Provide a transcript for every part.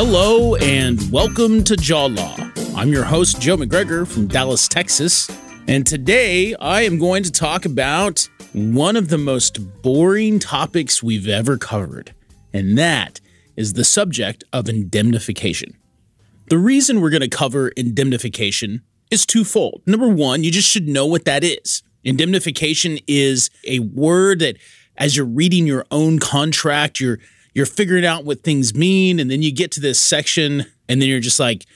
Hello and welcome to Jaw Law. I'm your host, Joe McGregor from Dallas, Texas. And today I am going to talk about one of the most boring topics we've ever covered, and that is the subject of indemnification. The reason we're going to cover indemnification is twofold. Number one, you just should know what that is. Indemnification is a word that, as you're reading your own contract, you're you're figuring out what things mean, and then you get to this section, and then you're just like,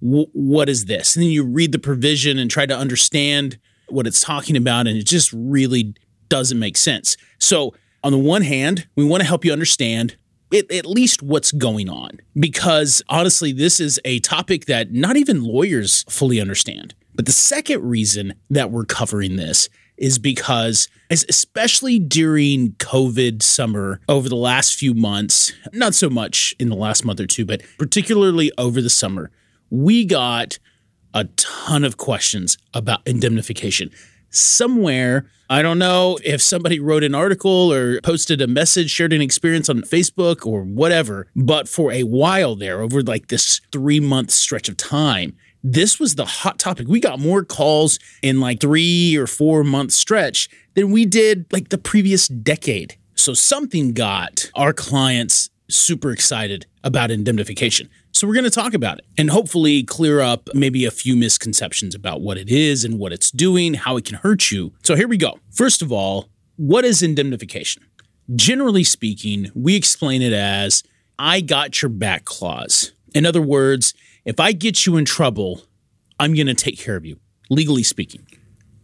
"What is this?" And then you read the provision and try to understand what it's talking about, and it just really doesn't make sense. So, on the one hand, we want to help you understand it, at least what's going on, because honestly, this is a topic that not even lawyers fully understand. But the second reason that we're covering this is because, especially during COVID summer over the last few months, not so much in the last month or two, but particularly over the summer, we got a ton of questions about indemnification. Somewhere, I don't know if somebody wrote an article or posted a message, shared an experience on Facebook or whatever, but for a while there, over like this three month stretch of time, this was the hot topic. We got more calls in like three or four month stretch than we did like the previous decade. So something got our clients super excited about indemnification. So we're going to talk about it and hopefully clear up maybe a few misconceptions about what it is and what it's doing, how it can hurt you. So here we go. First of all, what is indemnification? Generally speaking, we explain it as I got your back clause. In other words, if I get you in trouble, I'm going to take care of you, legally speaking.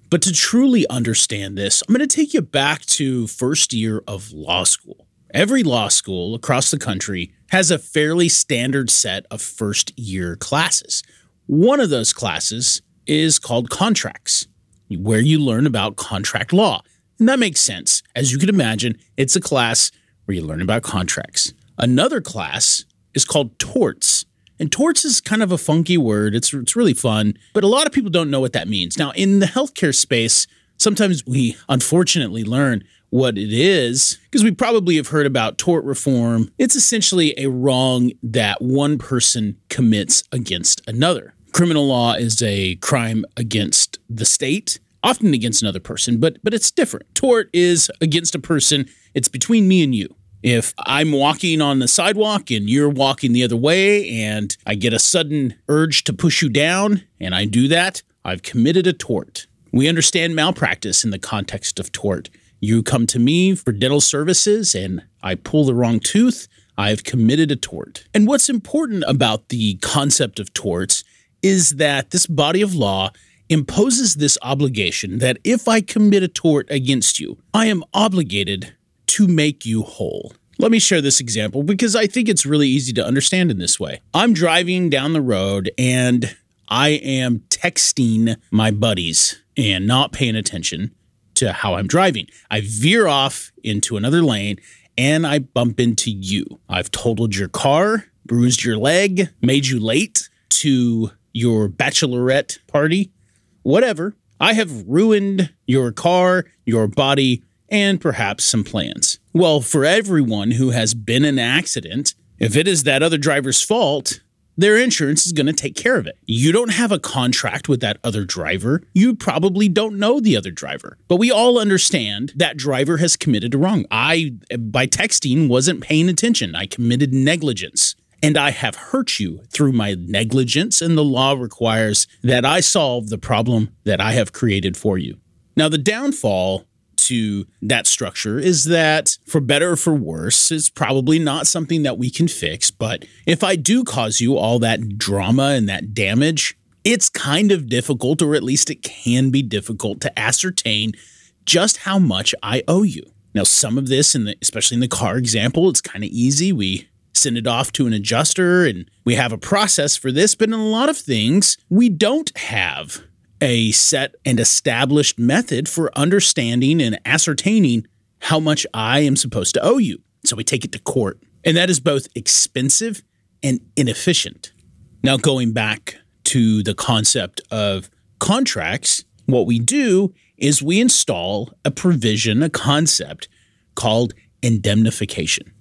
But to truly understand this, I'm going to take you back to first year of law school. Every law school across the country has a fairly standard set of first year classes. One of those classes is called contracts, where you learn about contract law. And that makes sense. As you can imagine, it's a class where you learn about contracts. Another class is called torts. And torts is kind of a funky word. It's, it's really fun, but a lot of people don't know what that means. Now, in the healthcare space, sometimes we unfortunately learn what it is because we probably have heard about tort reform. It's essentially a wrong that one person commits against another. Criminal law is a crime against the state, often against another person, but but it's different. Tort is against a person. It's between me and you. If I'm walking on the sidewalk and you're walking the other way and I get a sudden urge to push you down and I do that, I've committed a tort. We understand malpractice in the context of tort. You come to me for dental services and I pull the wrong tooth, I've committed a tort. And what's important about the concept of torts is that this body of law imposes this obligation that if I commit a tort against you, I am obligated to make you whole. Let me share this example because I think it's really easy to understand in this way. I'm driving down the road and I am texting my buddies and not paying attention to how I'm driving. I veer off into another lane and I bump into you. I've totaled your car, bruised your leg, made you late to your bachelorette party, whatever. I have ruined your car, your body, and perhaps some plans. Well, for everyone who has been in an accident, if it is that other driver's fault, their insurance is going to take care of it. You don't have a contract with that other driver. You probably don't know the other driver. But we all understand that driver has committed a wrong. I, by texting, wasn't paying attention. I committed negligence. And I have hurt you through my negligence, and the law requires that I solve the problem that I have created for you. Now, the downfall to that structure is that, for better or for worse, it's probably not something that we can fix. But if I do cause you all that drama and that damage, it's kind of difficult, or at least it can be difficult to ascertain just how much I owe you. Now, some of this, in the, especially in the car example, it's kind of easy. We send it off to an adjuster and we have a process for this. But in a lot of things, we don't have a set and established method for understanding and ascertaining how much I am supposed to owe you. So we take it to court. And that is both expensive and inefficient. Now, going back to the concept of contracts, what we do is we install a provision, a concept called indemnification.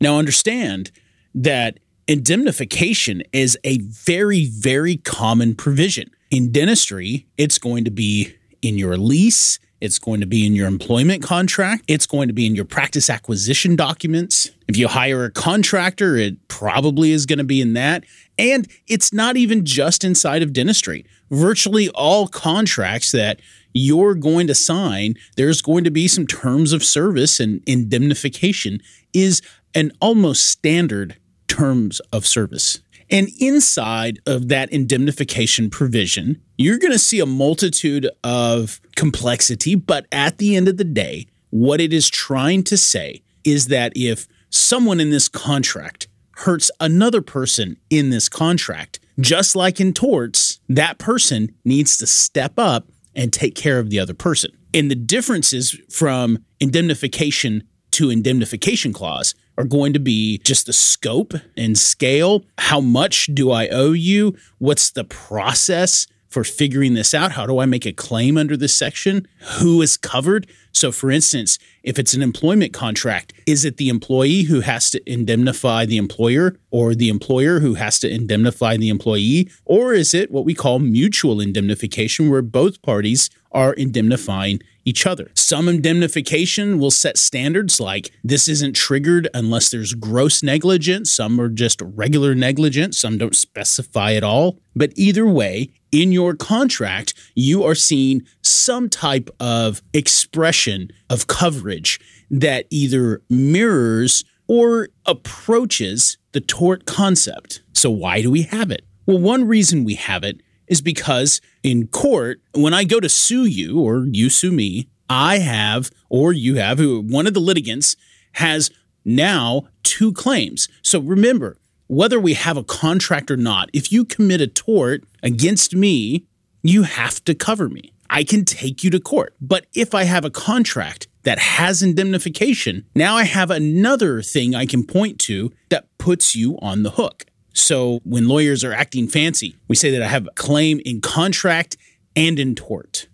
Now, understand that indemnification is a very, very common provision. In dentistry, it's going to be in your lease, it's going to be in your employment contract. It's going to be in your practice acquisition documents. If you hire a contractor, it probably is going to be in that. And it's not even just inside of dentistry. Virtually all contracts that you're going to sign, there's going to be some terms of service and indemnification is an almost standard terms of service. And inside of that indemnification provision, you're going to see a multitude of complexity. But at the end of the day, what it is trying to say is that if someone in this contract hurts another person in this contract, just like in torts, that person needs to step up and take care of the other person. And the differences from indemnification to indemnification clause are going to be just the scope and scale. How much do I owe you? What's the process for figuring this out? How do I make a claim under this section? Who is covered? So, for instance, if it's an employment contract, is it the employee who has to indemnify the employer or the employer who has to indemnify the employee? Or is it what we call mutual indemnification, where both parties are indemnifying each other. Some indemnification will set standards like this isn't triggered unless there's gross negligence. Some are just regular negligence. Some don't specify at all. But either way, in your contract, you are seeing some type of expression of coverage that either mirrors or approaches the tort concept. So, why do we have it? Well, one reason we have it is because in court, when I go to sue you or you sue me, I have, or you have, who one of the litigants has now two claims. So remember, whether we have a contract or not, if you commit a tort against me, you have to cover me. I can take you to court. But if I have a contract that has indemnification, now I have another thing I can point to that puts you on the hook. So when lawyers are acting fancy, we say that I have a claim in contract and in tort.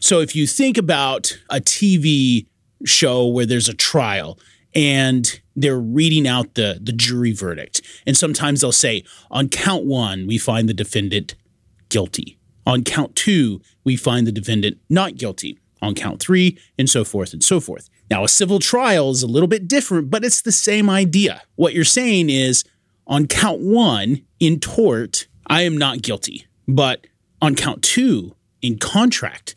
So if you think about a TV show where there's a trial and they're reading out the, the jury verdict, and sometimes they'll say, on count one, we find the defendant guilty. On count two, we find the defendant not guilty. On count three, and so forth and so forth. Now, a civil trial is a little bit different, but it's the same idea. What you're saying is, on count one in tort, I am not guilty. But on count two in contract,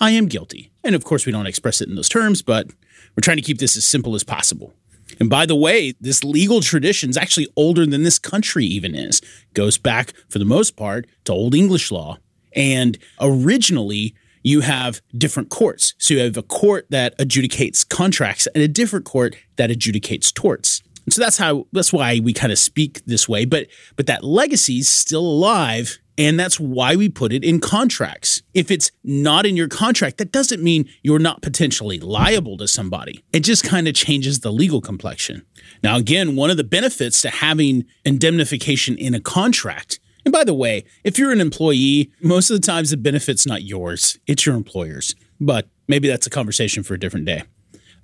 I am guilty. And of course, we don't express it in those terms, but we're trying to keep this as simple as possible. And by the way, this legal tradition is actually older than this country even is. Goes back, for the most part, to Old English law. And originally, you have different courts. So you have a court that adjudicates contracts and a different court that adjudicates torts. So that's how that's why we kind of speak this way. But but that legacy is still alive. And that's why we put it in contracts. If it's not in your contract, that doesn't mean you're not potentially liable to somebody. It just kind of changes the legal complexion. Now, again, one of the benefits to having indemnification in a contract and by the way, if you're an employee, most of the times the benefit's not yours, it's your employer's. But maybe that's a conversation for a different day.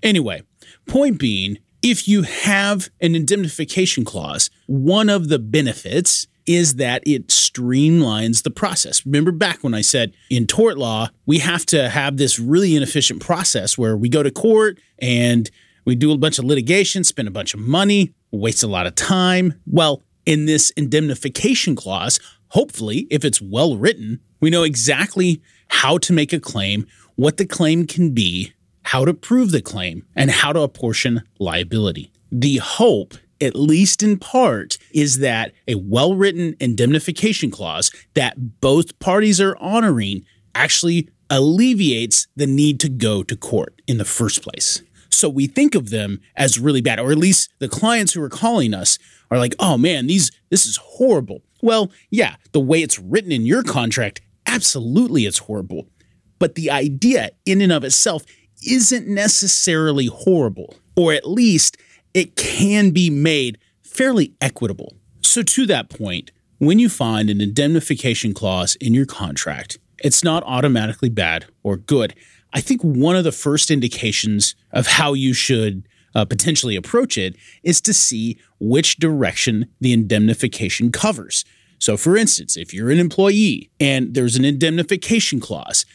Anyway, point being, if you have an indemnification clause, one of the benefits is that it streamlines the process. Remember back when I said in tort law, we have to have this really inefficient process where we go to court and we do a bunch of litigation, spend a bunch of money, waste a lot of time. Well, in this indemnification clause, hopefully, if it's well written, we know exactly how to make a claim, what the claim can be, how to prove the claim, and how to apportion liability. The hope, at least in part, is that a well written indemnification clause that both parties are honoring actually alleviates the need to go to court in the first place. So we think of them as really bad, or at least the clients who are calling us are like, oh man, these this is horrible. Well, yeah, the way it's written in your contract, absolutely it's horrible. But the idea in and of itself isn't necessarily horrible, or at least it can be made fairly equitable. So, to that point, when you find an indemnification clause in your contract, it's not automatically bad or good. I think one of the first indications of how you should uh, potentially approach it is to see which direction the indemnification covers. So, for instance, if you're an employee and there's an indemnification clause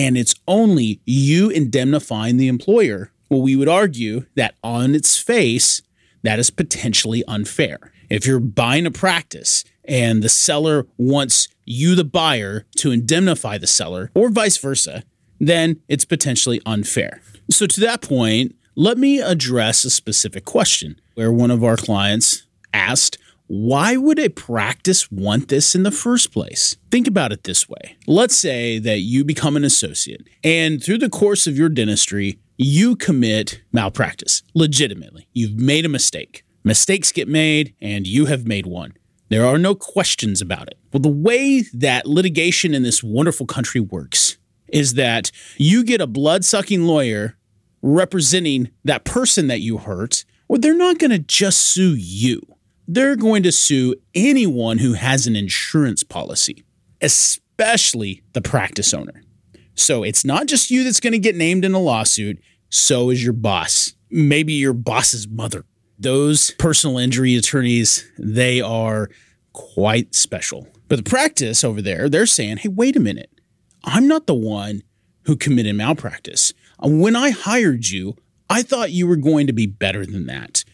and it's only you indemnifying the employer, well, we would argue that on its face, that is potentially unfair. If you're buying a practice and the seller wants you, the buyer, to indemnify the seller, or vice versa, then it's potentially unfair. So, to that point, let me address a specific question where one of our clients asked, why would a practice want this in the first place? Think about it this way. Let's say that you become an associate, and through the course of your dentistry, you commit malpractice legitimately. You've made a mistake. Mistakes get made, and you have made one. There are no questions about it. Well, the way that litigation in this wonderful country works is that you get a blood sucking lawyer representing that person that you hurt, or they're not going to just sue you. They're going to sue anyone who has an insurance policy, especially the practice owner. So it's not just you that's going to get named in a lawsuit, so is your boss, maybe your boss's mother. Those personal injury attorneys, they are quite special. But the practice over there, they're saying, hey, wait a minute. I'm not the one who committed malpractice. When I hired you, I thought you were going to be better than that.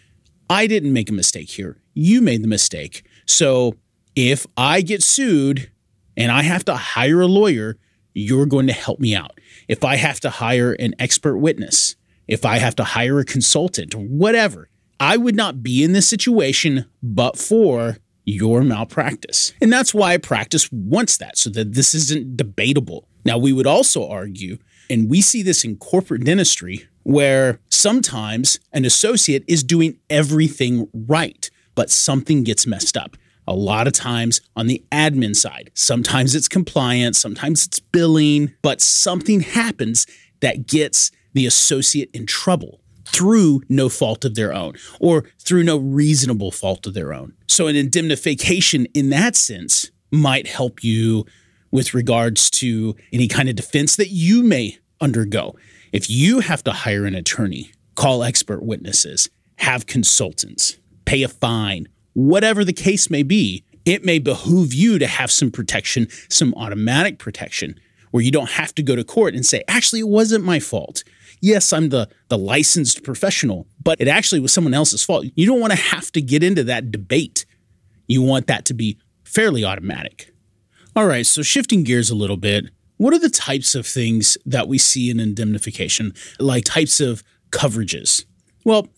I didn't make a mistake here. You made the mistake. So if I get sued and I have to hire a lawyer, you're going to help me out. If I have to hire an expert witness, if I have to hire a consultant or whatever, I would not be in this situation but for your malpractice. And that's why practice wants that, so that this isn't debatable. Now, we would also argue, and we see this in corporate dentistry, where sometimes an associate is doing everything right, but something gets messed up. A lot of times on the admin side, sometimes it's compliance, sometimes it's billing, but something happens that gets the associate in trouble through no fault of their own or through no reasonable fault of their own. So, an indemnification in that sense might help you with regards to any kind of defense that you may undergo. If you have to hire an attorney, call expert witnesses, have consultants, pay a fine, whatever the case may be, it may behoove you to have some protection, some automatic protection, where you don't have to go to court and say, actually, it wasn't my fault yes, I'm the, the licensed professional, but it actually was someone else's fault. You don't want to have to get into that debate. You want that to be fairly automatic. All right, so shifting gears a little bit, what are the types of things that we see in indemnification, like types of coverages? Well,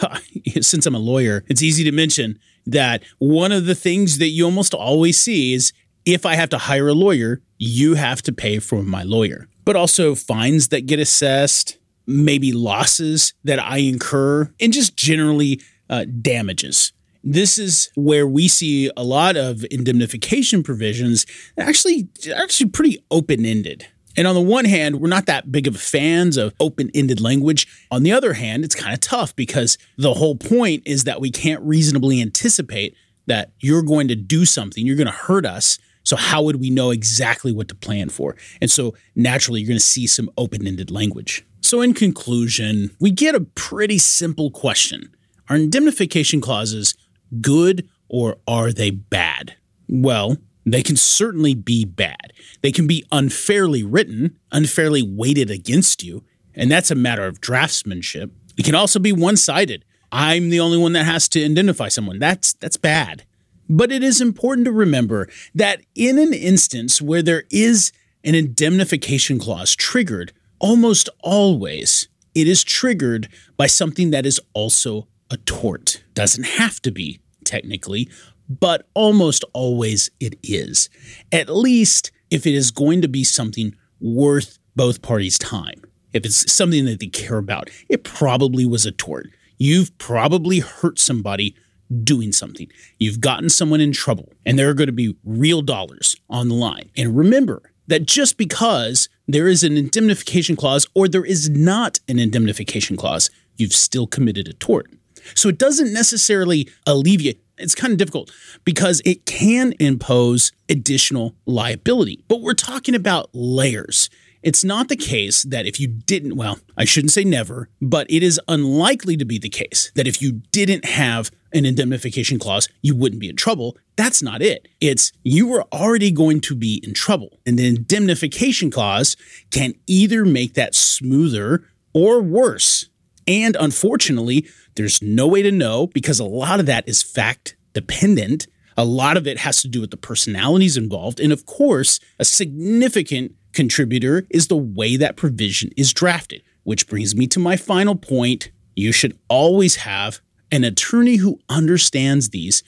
since I'm a lawyer, it's easy to mention that one of the things that you almost always see is if I have to hire a lawyer, you have to pay for my lawyer but also fines that get assessed, maybe losses that I incur, and just generally uh, damages. This is where we see a lot of indemnification provisions actually actually pretty open-ended. And on the one hand, we're not that big of fans of open ended language. On the other hand, it's kind of tough because the whole point is that we can't reasonably anticipate that you're going to do something, you're going to hurt us so, how would we know exactly what to plan for? And so, naturally, you're going to see some open ended language. So, in conclusion, we get a pretty simple question Are indemnification clauses good or are they bad? Well, they can certainly be bad. They can be unfairly written, unfairly weighted against you, and that's a matter of draftsmanship. It can also be one sided. I'm the only one that has to indemnify someone. That's that's bad. But it is important to remember that in an instance where there is an indemnification clause triggered, almost always it is triggered by something that is also a tort. Doesn't have to be, technically, but almost always it is. At least if it is going to be something worth both parties' time. If it's something that they care about, it probably was a tort. You've probably hurt somebody doing something. You've gotten someone in trouble, and there are going to be real dollars on the line. And remember that just because there is an indemnification clause or there is not an indemnification clause, you've still committed a tort. So it doesn't necessarily alleviate. It's kind of difficult because it can impose additional liability, but we're talking about layers. it's not the case that if you didn't, well, I shouldn't say never, but it is unlikely to be the case that if you didn't have an indemnification clause, you wouldn't be in trouble. That's not it. It's you were already going to be in trouble. And the indemnification clause can either make that smoother or worse. And unfortunately, there's no way to know because a lot of that is fact dependent. A lot of it has to do with the personalities involved. And of course, a significant contributor is the way that provision is drafted, which brings me to my final point. You should always have an attorney who understands these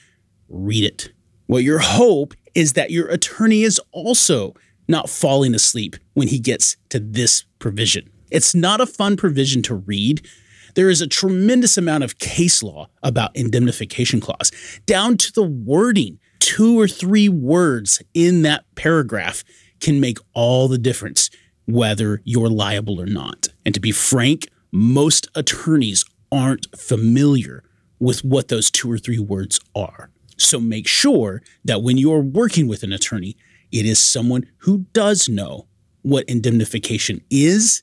read it. What your hope is that your attorney is also not falling asleep when he gets to this provision. It's not a fun provision to read. There is a tremendous amount of case law about indemnification clause, down to the wording. Two or three words in that paragraph can make all the difference whether you're liable or not. And to be frank, most attorneys aren't familiar with what those two or three words are. So make sure that when you're working with an attorney, it is someone who does know what indemnification is,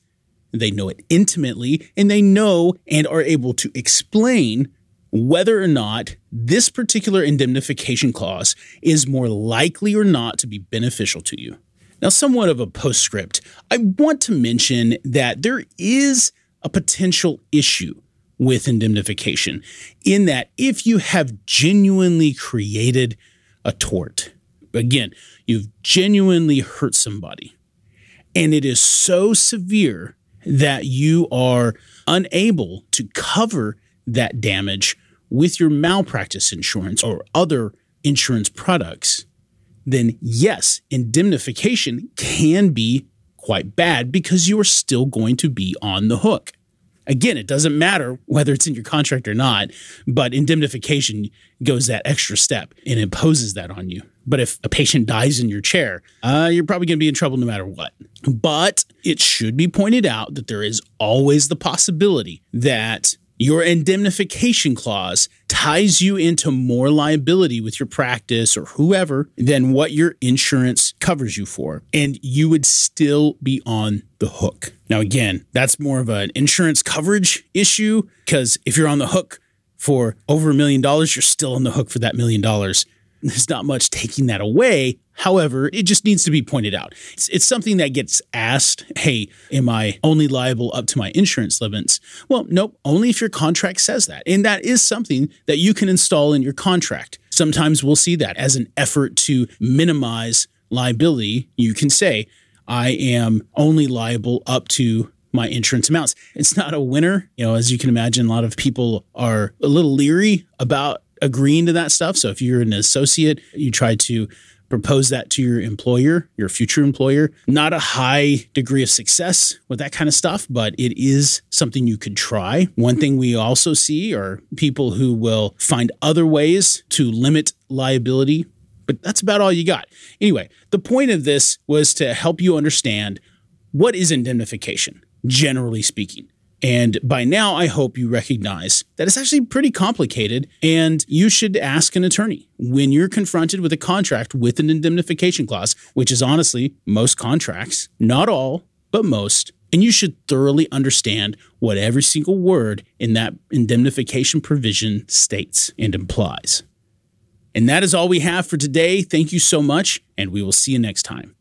they know it intimately, and they know and are able to explain whether or not this particular indemnification clause is more likely or not to be beneficial to you. Now, somewhat of a postscript, I want to mention that there is a potential issue with indemnification in that if you have genuinely created a tort, again, you've genuinely hurt somebody, and it is so severe that you are unable to cover that damage with your malpractice insurance or other insurance products, then yes, indemnification can be quite bad because you are still going to be on the hook. Again, it doesn't matter whether it's in your contract or not, but indemnification goes that extra step and imposes that on you. But if a patient dies in your chair, uh, you're probably going to be in trouble no matter what. But it should be pointed out that there is always the possibility that your indemnification clause ties you into more liability with your practice or whoever than what your insurance covers you for. And you would still be on the hook. Now, again, that's more of an insurance coverage issue because if you're on the hook for over a million dollars, you're still on the hook for that million dollars. There's not much taking that away. However, it just needs to be pointed out. It's, it's, something that gets asked Hey, am I only liable up to my insurance limits? Well, nope, only if your contract says that. And that is something that you can install in your contract. Sometimes we'll see that as an effort to minimize liability. You can say, I am only liable up to my insurance amounts. It's not a winner. You know, as you can imagine, a lot of people are a little leery about agreeing to that stuff. So if you're an associate, you try to propose that to your employer, your future employer. Not a high degree of success with that kind of stuff, but it is something you could try. One thing we also see are people who will find other ways to limit liability, but that's about all you got. Anyway, the point of this was to help you understand what is indemnification, generally speaking. And by now, I hope you recognize that it's actually pretty complicated and you should ask an attorney when you're confronted with a contract with an indemnification clause, which is honestly most contracts, not all, but most. And you should thoroughly understand what every single word in that indemnification provision states and implies. And that is all we have for today. Thank you so much, and we will see you next time.